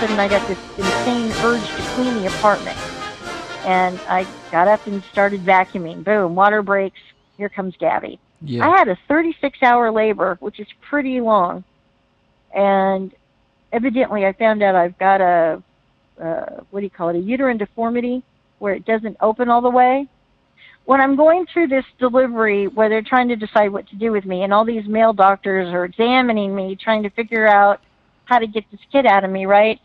sudden I got this insane urge to clean the apartment. And I got up and started vacuuming. Boom, water breaks. Here comes Gabby. Yeah. I had a 36 hour labor, which is pretty long. And evidently, I found out I've got a, uh, what do you call it, a uterine deformity where it doesn't open all the way. When I'm going through this delivery where they're trying to decide what to do with me, and all these male doctors are examining me, trying to figure out how to get this kid out of me, right?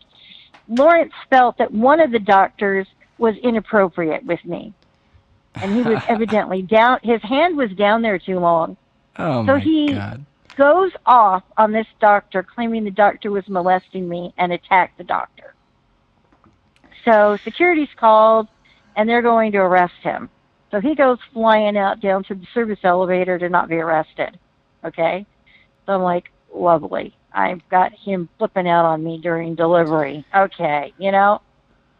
Lawrence felt that one of the doctors was inappropriate with me. And he was evidently down, his hand was down there too long. oh so my he- god. Goes off on this doctor, claiming the doctor was molesting me and attacked the doctor. So security's called and they're going to arrest him. So he goes flying out down to the service elevator to not be arrested. Okay? So I'm like, lovely. I've got him flipping out on me during delivery. Okay, you know?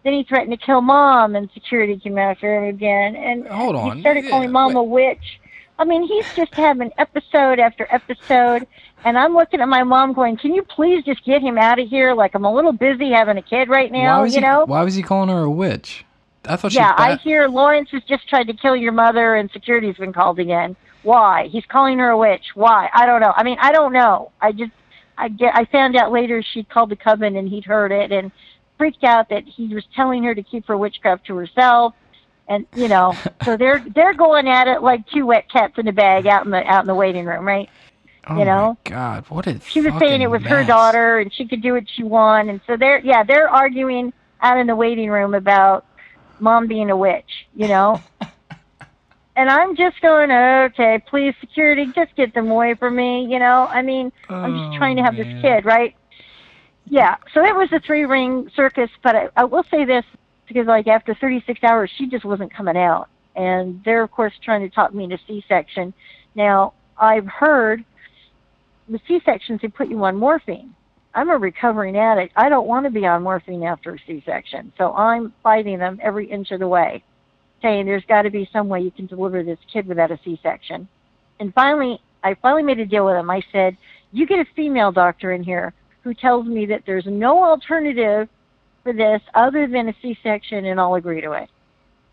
Then he threatened to kill mom and security came after him again and Hold on. he started Yeah, calling mom wait. a witch. I mean, he's just having episode after episode, and I'm looking at my mom going, "Can you please just get him out of here? Like I'm a little busy having a kid right now, you he know." why was he calling her a witch? I thought she yeah, I hear Lawrence has just tried to kill your mother, and security's been called again. Why? He's calling her a witch. Why? I don't know. I mean, I don't know. I just, I get, I found out later she called the coven and he'd heard it and freaked out that he was telling her to keep her witchcraft to herself. And you know, so they're they're going at it like two wet cats in a bag out in the out in the waiting room, right? oh you know? My god, what is She was saying it was her daughter and she could do what she wanted, and so they're yeah they're arguing out in the waiting room about mom being a witch, you know. and I'm just going, okay, please security, just get them away from me, you know. I mean, I'm just Oh, trying to have man. this kid, right? Yeah. So it was a three ring circus, but I, I will say this because like after 36 hours, she just wasn't coming out, and they're of course trying to talk me into C-section. Now I've heard with C-sections they put you on morphine. I'm a recovering addict. I don't want to be on morphine after a C-section, so I'm fighting them every inch of the way, saying there's got to be some way you can deliver this kid without a C-section. And finally, I finally made a deal with him. I said, "You get a female doctor in here who tells me that there's no alternative for this other than a C-section, and I'll agree to it."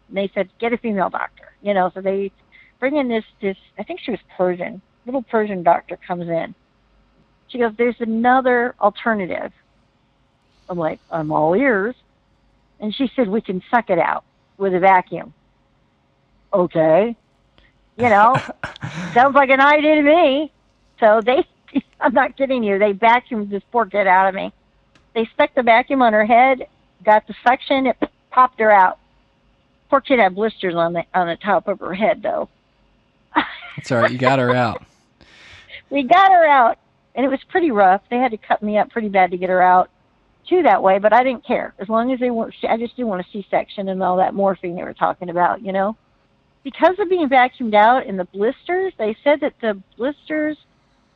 And they said, "Get a female doctor." You know, so they bring in this this. I think she was Persian. Little Persian doctor comes in. She goes, "There's another alternative." I'm like, "I'm all ears." And she said, "We can suck it out with a vacuum." Okay. You know, sounds like an idea to me. So they, I'm not kidding you, they vacuumed this poor kid out of me. They stuck the vacuum on her head, got the suction, it popped her out. Poor kid had blisters on the on the top of her head though. That's all right. You got her out. we got her out, and it was pretty rough. They had to cut me up pretty bad to get her out too that way, but I didn't care as long as they weren't. I just didn't want a C-section and all that morphine they were talking about, you know. Because of being vacuumed out and the blisters, they said that the blisters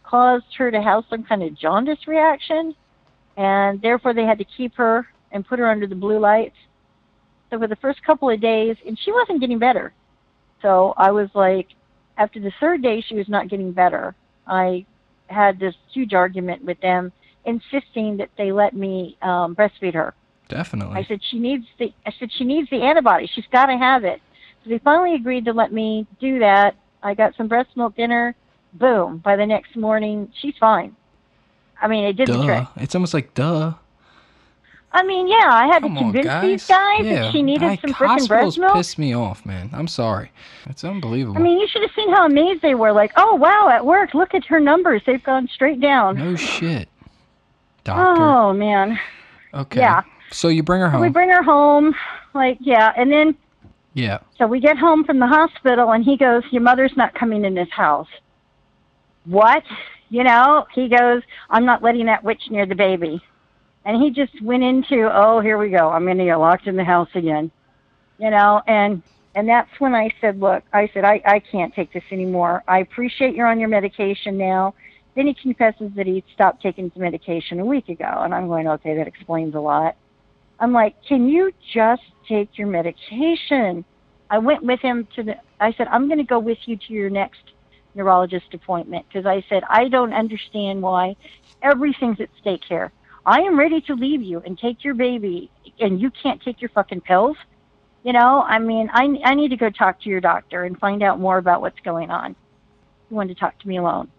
caused her to have some kind of jaundice reaction, and therefore they had to keep her and put her under the blue lights. So for the first couple of days, and she wasn't getting better. So I was like, after the third day, she was not getting better. I had this huge argument with them, insisting that they let me um, breastfeed her. Definitely. I said she needs the I said she needs the antibody. She's got to have it. So they finally agreed to let me do that. I got some breast milk dinner. Boom! By the next morning, she's fine. I mean, it did the trick. It's almost like duh. I mean, yeah, I had Come to on, convince guys. these guys yeah. that she needed I, some freaking breast milk. piss me off, man. I'm sorry. It's unbelievable. I mean, you should have seen how amazed they were. Like, oh wow, at work, look at her numbers. They've gone straight down. no shit. Doctor. Oh man. okay. yeah. So you bring her home. we bring her home, like yeah, and then yeah. so we get home from the hospital, and he goes, "Your mother's not coming in this house." What? You know? He goes, "I'm not letting that witch near the baby," and he just went into, "Oh, here we go. I'm going to get locked in the house again," you know, and and that's when I said, "Look," I said, "I I can't take this anymore. I appreciate you're on your medication now." Then he confesses that he stopped taking his medication a week ago, and I'm going, "Okay, that explains a lot." I'm like, can you just take your medication? I went with him to the, I said, I'm going to go with you to your next neurologist appointment because I said, I don't understand why everything's at stake here. I am ready to leave you and take your baby, and you can't take your fucking pills. You know, I mean, I, I need to go talk to your doctor and find out more about what's going on. He wanted to talk to me alone.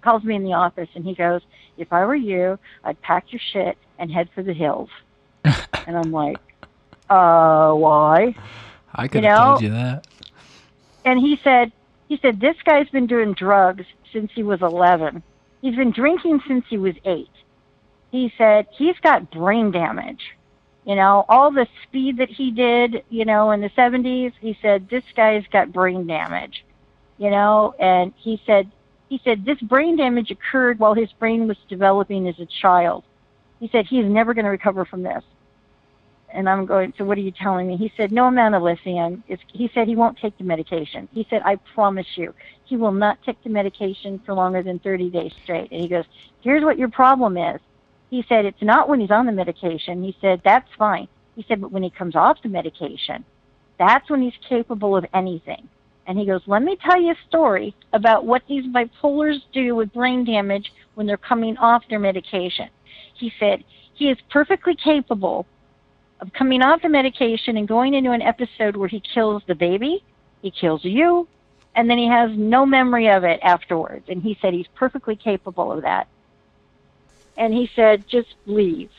Calls me in the office and he goes, If I were you, I'd pack your shit and head for the hills. and I'm like, Uh, why? I could You have know- told you that. And he said, he said, this guy's been doing drugs since he was 11. He's been drinking since he was eight. He said, he's got brain damage. You know, all the speed that he did, you know, in the 70s, he said, this guy's got brain damage. You know, and he said, he said, this brain damage occurred while his brain was developing as a child. He said, He's never going to recover from this. And I'm going, so what are you telling me? He said, no amount of lithium. Is, he said he won't take the medication. He said, I promise you, he will not take the medication for longer than 30 days straight. And he goes, here's what your problem is. He said, it's not when he's on the medication. He said, that's fine. He said, but when he comes off the medication, that's when he's capable of anything. And he goes, let me tell you a story about what these bipolars do with brain damage when they're coming off their medication. He said, he is perfectly capable of coming off the medication and going into an episode where he kills the baby, he kills you, and then he has no memory of it afterwards. And he said he's perfectly capable of that. And he said, just leave.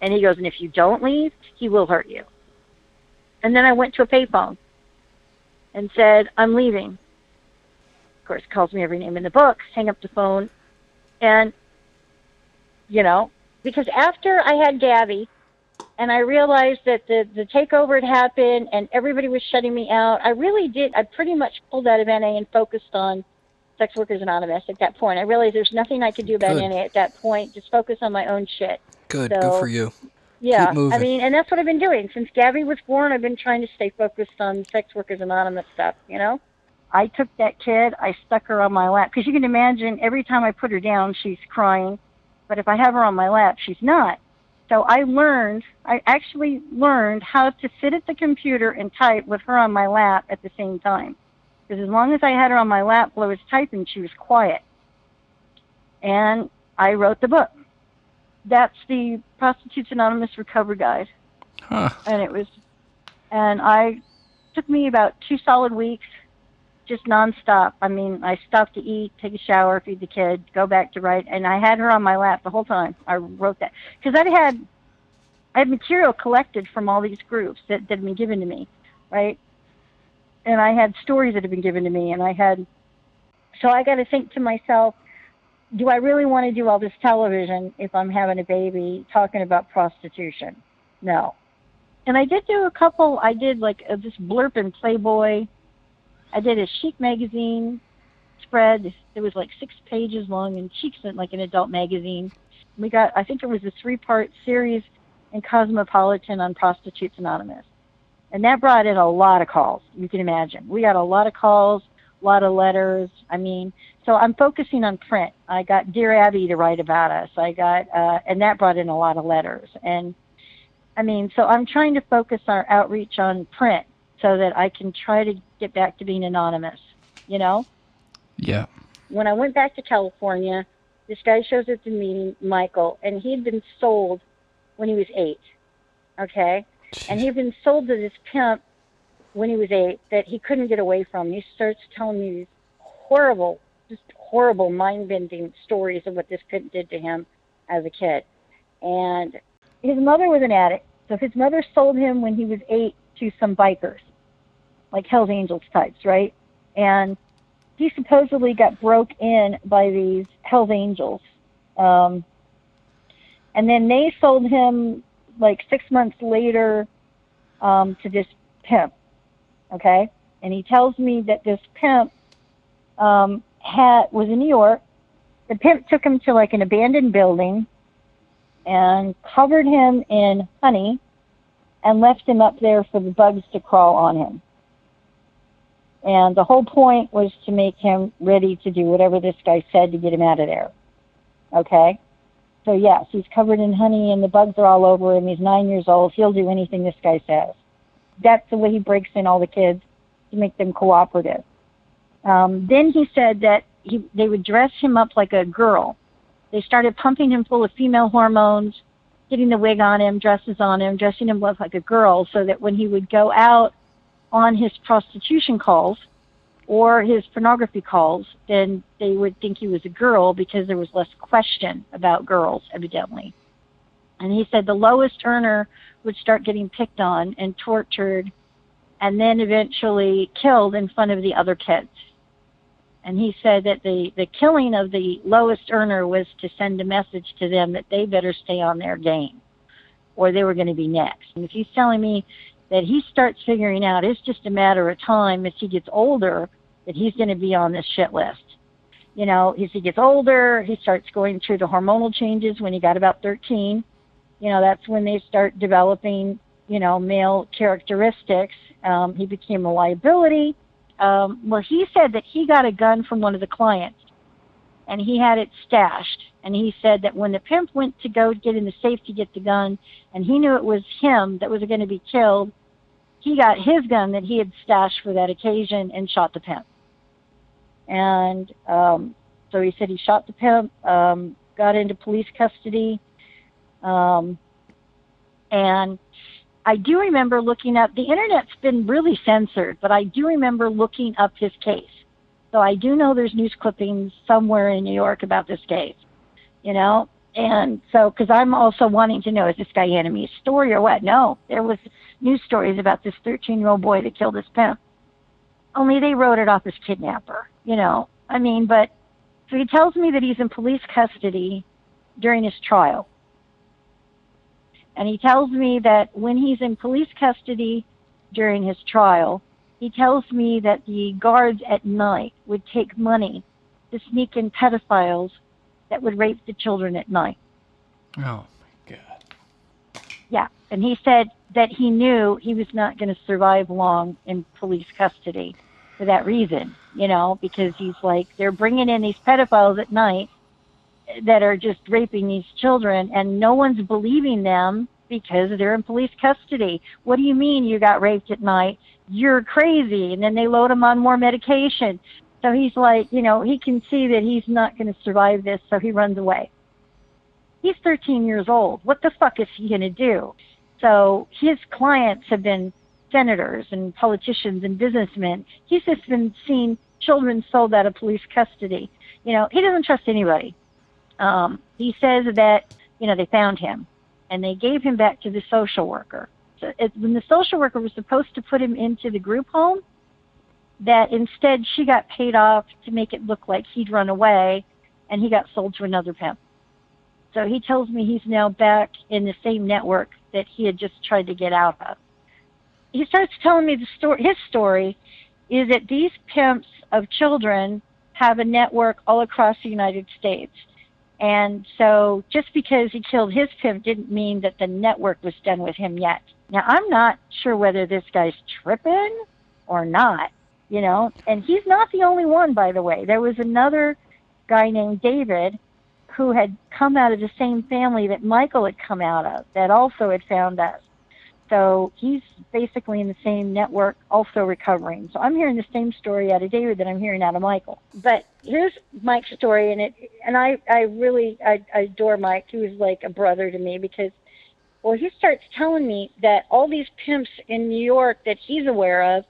And he goes, and if you don't leave, he will hurt you. And then I went to a payphone and said, I'm leaving. Of course, calls me every name in the book, hang up the phone. And, you know, because after I had Gabby, and I realized that the the takeover had happened and everybody was shutting me out. I really did. I pretty much pulled out of NA and focused on Sex Workers Anonymous at that point. I realized there's nothing I could do about Good. NA at that point. Just focus on my own shit. Good. So- Good for you. Yeah, Keep moving. I mean, and that's what I've been doing since Gabby was born. I've been trying to stay focused on Sex Workers Anonymous stuff. You know, I took that kid, I stuck her on my lap because you can imagine every time I put her down, she's crying, but if I have her on my lap, she's not. So I learned, I actually learned how to sit at the computer and type with her on my lap at the same time. Because as long as I had her on my lap while I was typing, she was quiet. And I wrote the book. That's the Prostitutes Anonymous Recovery Guide. Huh. And it was, and I, took me about two solid weeks, just nonstop. I mean, I stopped to eat, take a shower, feed the kid, go back to write, and I had her on my lap the whole time. I wrote that because I had, I had material collected from all these groups that that had been given to me, right? And I had stories that had been given to me, and I had, so I got to think to myself, do I really want to do all this television if I'm having a baby talking about prostitution? No. And I did do a couple. I did like uh, this blurb in Playboy. I did a Chic magazine spread. It was like six pages long, and Chic's like an adult magazine. We got, I think it was a three-part series in Cosmopolitan on Prostitutes Anonymous, and that brought in a lot of calls. You can imagine. We got a lot of calls, a lot of letters. I mean, so I'm focusing on print. I got Dear Abby to write about us. I got, uh, and that brought in a lot of letters. And I mean, so I'm trying to focus our outreach on print so that I can try to get back to being anonymous. You know, Yeah. when I went back to California, this guy shows up to meeting, Michael, and he had been sold when he was eight. Okay, and he had been sold to this pimp when he was eight that he couldn't get away from. He starts telling me these horrible, just horrible, mind-bending stories of what this pimp did to him as a kid. And his mother was an addict, so his mother sold him when he was eight to some bikers, like Hell's Angels types, right? And he supposedly got broke in by these Hell's Angels. Um, and then they sold him like six months later um, to this pimp. Okay, and he tells me that this pimp um, had was in New York. The pimp took him to like an abandoned building and covered him in honey and left him up there for the bugs to crawl on him. And the whole point was to make him ready to do whatever this guy said to get him out of there. Okay? So, yes, he's covered in honey and the bugs are all over him. He's nine years old. He'll do anything this guy says. That's the way he breaks in all the kids to make them cooperative. Um, then he said that he, they would dress him up like a girl they started pumping him full of female hormones, getting the wig on him, dresses on him, dressing him up like a girl, so that when he would go out on his prostitution calls or his pornography calls, then they would think he was a girl because there was less question about girls, evidently. And he said the lowest earner would start getting picked on and tortured and then eventually killed in front of the other kids. And he said that the, the killing of the lowest earner was to send a message to them that they better stay on their game or they were going to be next. And if he's telling me that he starts figuring out it's just a matter of time as he gets older that he's going to be on this shit list. You know, as he gets older, he starts going through the hormonal changes when he got about 13 you know, that's when they start developing, you know, male characteristics. Um, he became a liability. Um, well, he said that he got a gun from one of the clients and he had it stashed. And he said that when the pimp went to go get in the safe to get the gun and he knew it was him that was going to be killed, he got his gun that he had stashed for that occasion and shot the pimp. And um, so he said he shot the pimp, um, got into police custody um, and I do remember looking up, the internet's been really censored, but I do remember looking up his case. So I do know there's news clippings somewhere in New York about this case, you know? And so, because I'm also wanting to know, is this guy handing me a story or what? No, there was news stories about this 13 year old boy that killed his pimp. Only they wrote it off as kidnapper, you know? I mean, but so he tells me that he's in police custody during his trial. And he tells me that when he's in police custody during his trial, he tells me that the guards at night would take money to sneak in pedophiles that would rape the children at night. Oh my God. Yeah. And he said that he knew he was not going to survive long in police custody for that reason, you know, because he's like, they're bringing in these pedophiles at night that are just raping these children and no one's believing them because they're in police custody. What do you mean you got raped at night? You're crazy. And then they load him on more medication. So he's like, you know, he can see that he's not going to survive this, so he runs away. He's 13 years old. What the fuck is he going to do? So his clients have been senators and politicians and businessmen. He's just been seeing children sold out of police custody. You know, he doesn't trust anybody. Um, he says that, you know, they found him and they gave him back to the social worker. So it, when the social worker was supposed to put him into the group home, that instead she got paid off to make it look like he'd run away and he got sold to another pimp. So he tells me he's now back in the same network that he had just tried to get out of. He starts telling me the story. His story is that these pimps of children have a network all across the United States. And so just because he killed his pimp didn't mean that the network was done with him yet. Now, I'm not sure whether this guy's tripping or not, you know, and he's not the only one, by the way. There was another guy named David who had come out of the same family that Michael had come out of that also had found us. So he's basically in the same network, also recovering. So I'm hearing the same story out of David that I'm hearing out of Michael. But here's Mike's story, and it, and I, I really, I, I adore Mike. He was like a brother to me because, well, he starts telling me that all these pimps in New York that he's aware of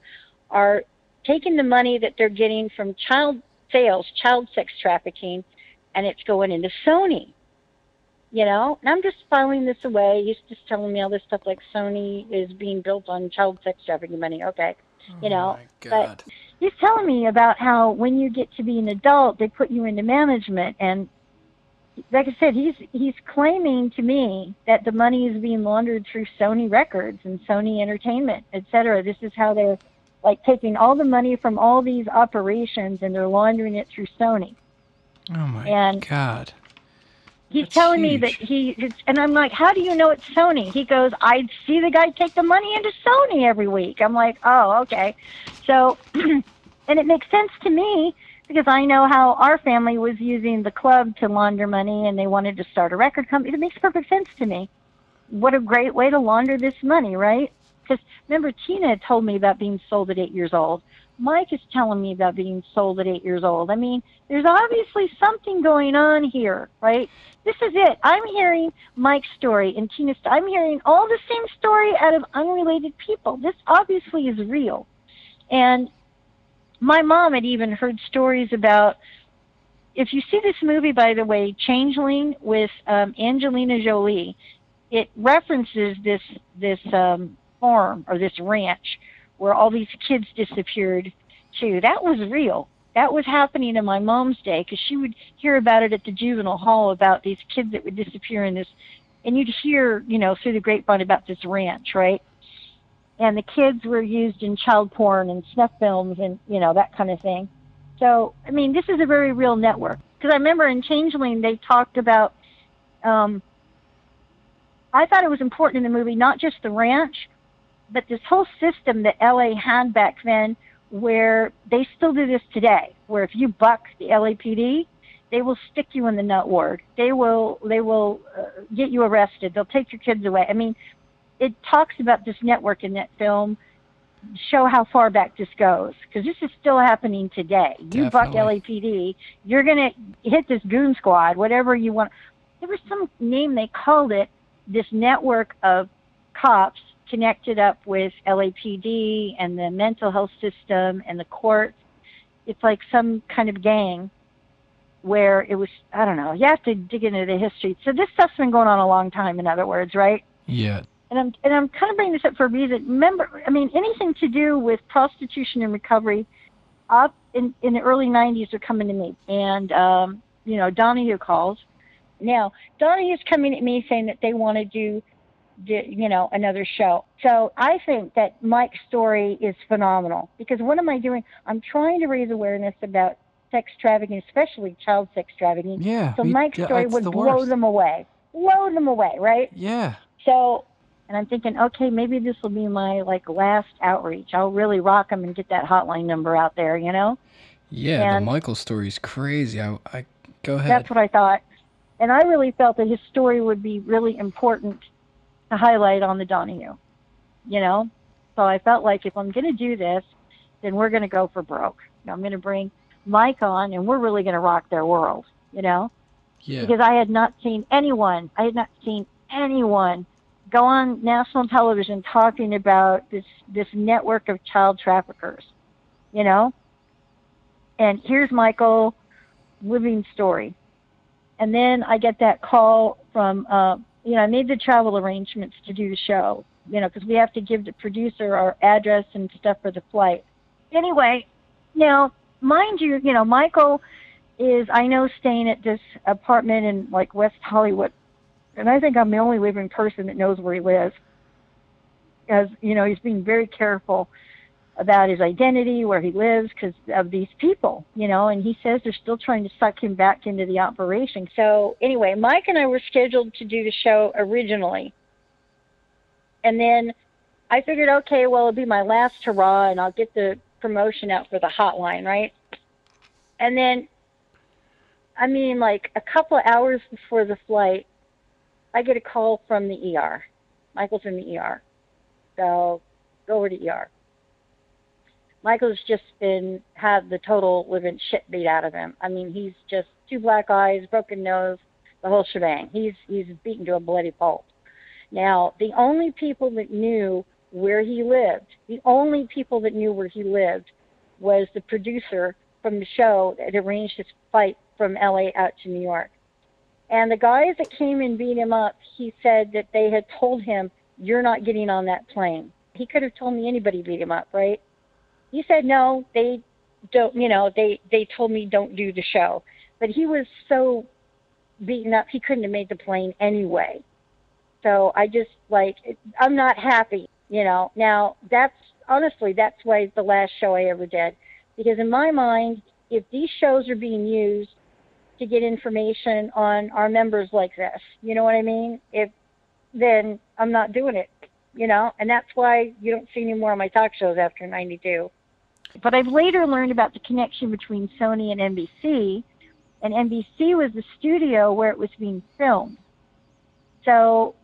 are taking the money that they're getting from child sales, child sex trafficking, and it's going into Sony. You know? And i'm just filing this away. He's just telling me all this stuff like sony is being built on child sex trafficking money. Okay. You oh know? oh but he's telling me about how when you get to be an adult they put you into management. And like i said he's he's claiming to me that the money is being laundered through sony records and sony entertainment et cetera. this is how they're like taking all the money from all these operations and they're laundering it through sony oh my and god he's That's telling me that he and I'm like, how do you know it's Sony? He goes, I see the guy take the money into Sony every week. I'm like, oh, okay. So, and it makes sense to me because I know how our family was using the club to launder money and they wanted to start a record company. It makes perfect sense to me. What a great way to launder this money, right? Because remember, Tina told me about being sold at eight years old. Mike is telling me about being sold at eight years old. I mean, there's obviously something going on here, right? This is it. I'm hearing Mike's story and Tina's. I'm hearing all the same story out of unrelated people. This obviously is real. And my mom had even heard stories about. If you see this movie, by the way, Changeling with um, Angelina Jolie, it references this this um, farm or this ranch where all these kids disappeared too. That was real. That was happening in my mom's day because she would hear about it at the juvenile hall about these kids that would disappear in this, and you'd hear, you know, through the grapevine about this ranch, right? And the kids were used in child porn and snuff films and, you know, that kind of thing. So, I mean, this is a very real network. Because I remember in Changeling, they talked about, um, I thought it was important in the movie, not just the ranch, but this whole system that LA had back then, where they still do this today, where if you buck the LAPD, they will stick you in the nut ward. They will they will uh, get you arrested. They'll take your kids away. I mean, it talks about this network in that film. Show how far back this goes because this is still happening today. You buck LAPD, you're gonna hit this goon squad, whatever you want. There was some name they called it. This network of cops connected up with LAPD and the mental health system and the courts. It's like some kind of gang where it was I don't know. You have to dig into the history. So this stuff's been going on a long time. In other words, right? Yeah. And I'm and I'm kind of bringing this up for a reason. Remember, I mean, anything to do with prostitution and recovery, up in in the early '90s are coming to me, and um, you know, Donahue calls. Now, Donahue's coming at me saying that they want to do you know, another show. So I think that Mike's story is phenomenal because what am I doing? I'm trying to raise awareness about sex trafficking, especially child sex trafficking. Yeah. So Mike's story would the blow them away, blow them away, right? Yeah. So, and I'm thinking, okay, maybe this will be my like last outreach. I'll really rock them and get that hotline number out there, you know? Yeah, and the Michael story is crazy. I, I go ahead. That's what I thought, and I really felt that his story would be really important to highlight on the Donahue, you know? So I felt like if I'm going to do this, then we're going to go for broke. I'm going to bring Mike on and we're really going to rock their world, you know? Yeah. Because I had not seen anyone, I had not seen anyone go on national television talking about this this network of child traffickers, you know? And here's Michael living story. And then I get that call from uh, you know, I made the travel arrangements to do the show, you know, because we have to give the producer our address and stuff for the flight. Anyway, now, mind you, you know, Michael is, I know, staying at this apartment in like West Hollywood. And I think I'm the only living person that knows where he lives. As, you know, he's being very careful about his identity, where he lives, because of these people, you know, and he says they're still trying to suck him back into the operation. So, anyway, Mike and I were scheduled to do the show originally. And then I figured, okay, well, it'll be my last hurrah, and I'll get the promotion out for the hotline, right? And then, I mean, like a couple of hours before the flight, I get a call from the ER. Michael's in the ER. So, go over to ER. Michael's just been had the total living shit beat out of him. I mean, he's just two black eyes, broken nose, the whole shebang. He's he's beaten to a bloody pulp. Now, the only people that knew where he lived, the only people that knew where he lived, was the producer from the show that arranged his flight from LA out to New York. And the guys that came and beat him up, he said that they had told him, "You're not getting on that plane." He could have told me anybody beat him up, right? He said no they don't you know they they told me don't do the show. But he was so beaten up he couldn't have made the plane anyway. So i just like i'm not happy you know. Now that's honestly that's why the last show i ever did. Because in my mind if these shows are being used to get information on our members like this you know what i mean? If then i'm not doing it you know? And that's why you don't see any more of my talk shows after 92 but I've later learned about the connection between Sony and NBC, and NBC was the studio where it was being filmed. So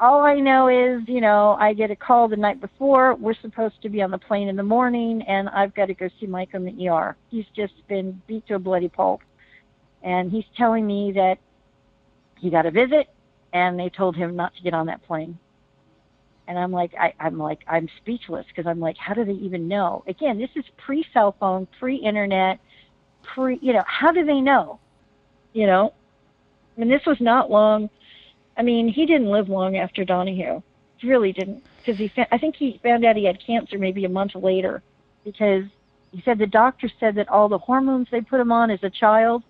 all I know is, you know, I get a call the night before. We're supposed to be on the plane in the morning, and I've got to go see Mike in the ER. He's just been beat to a bloody pulp. And he's telling me that he got a visit, and they told him not to get on that plane. And I'm like, I, I'm like, I'm speechless because I'm like, how do they even know? Again, this is pre cell phone, pre internet, pre, you know, how do they know? You know, I mean, this was not long I mean, he didn't live long after Donahue. Really didn't, because he. Fa- I think he found out he had cancer maybe a month later, because he said the doctor said that all the hormones they put him on as a child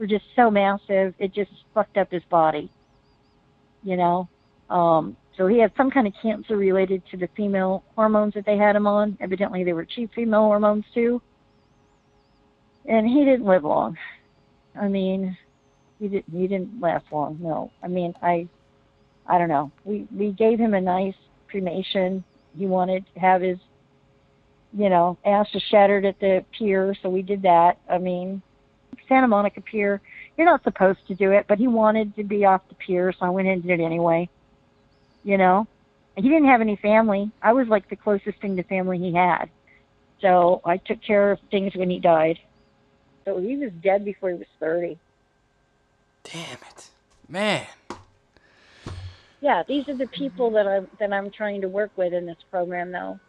were just so massive it just fucked up his body. You know, um, so he had some kind of cancer related to the female hormones that they had him on. Evidently, they were cheap female hormones too. And he didn't live long. I mean, he didn't. He didn't last long. No, I mean, I I don't know. We we gave him a nice cremation. He wanted to have his, you know, ass was shattered at the pier, so we did that. I mean, Santa Monica Pier, you're not supposed to do it, but he wanted to be off the pier, so I went and did it anyway. You know, he didn't have any family. I was like the closest thing to family he had, so I took care of things when he died. So he was dead before he was thirty. Damn it, man yeah, these are the people that I'm that I'm trying to work with in this program, though.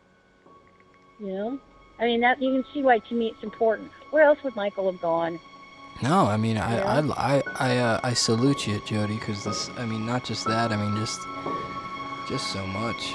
You know, I mean that you can see why to me it's important. Where else would Michael have gone? No, I mean I yeah. I I I, uh, I salute you, Jody, because this. I mean not just that. I mean just just so much.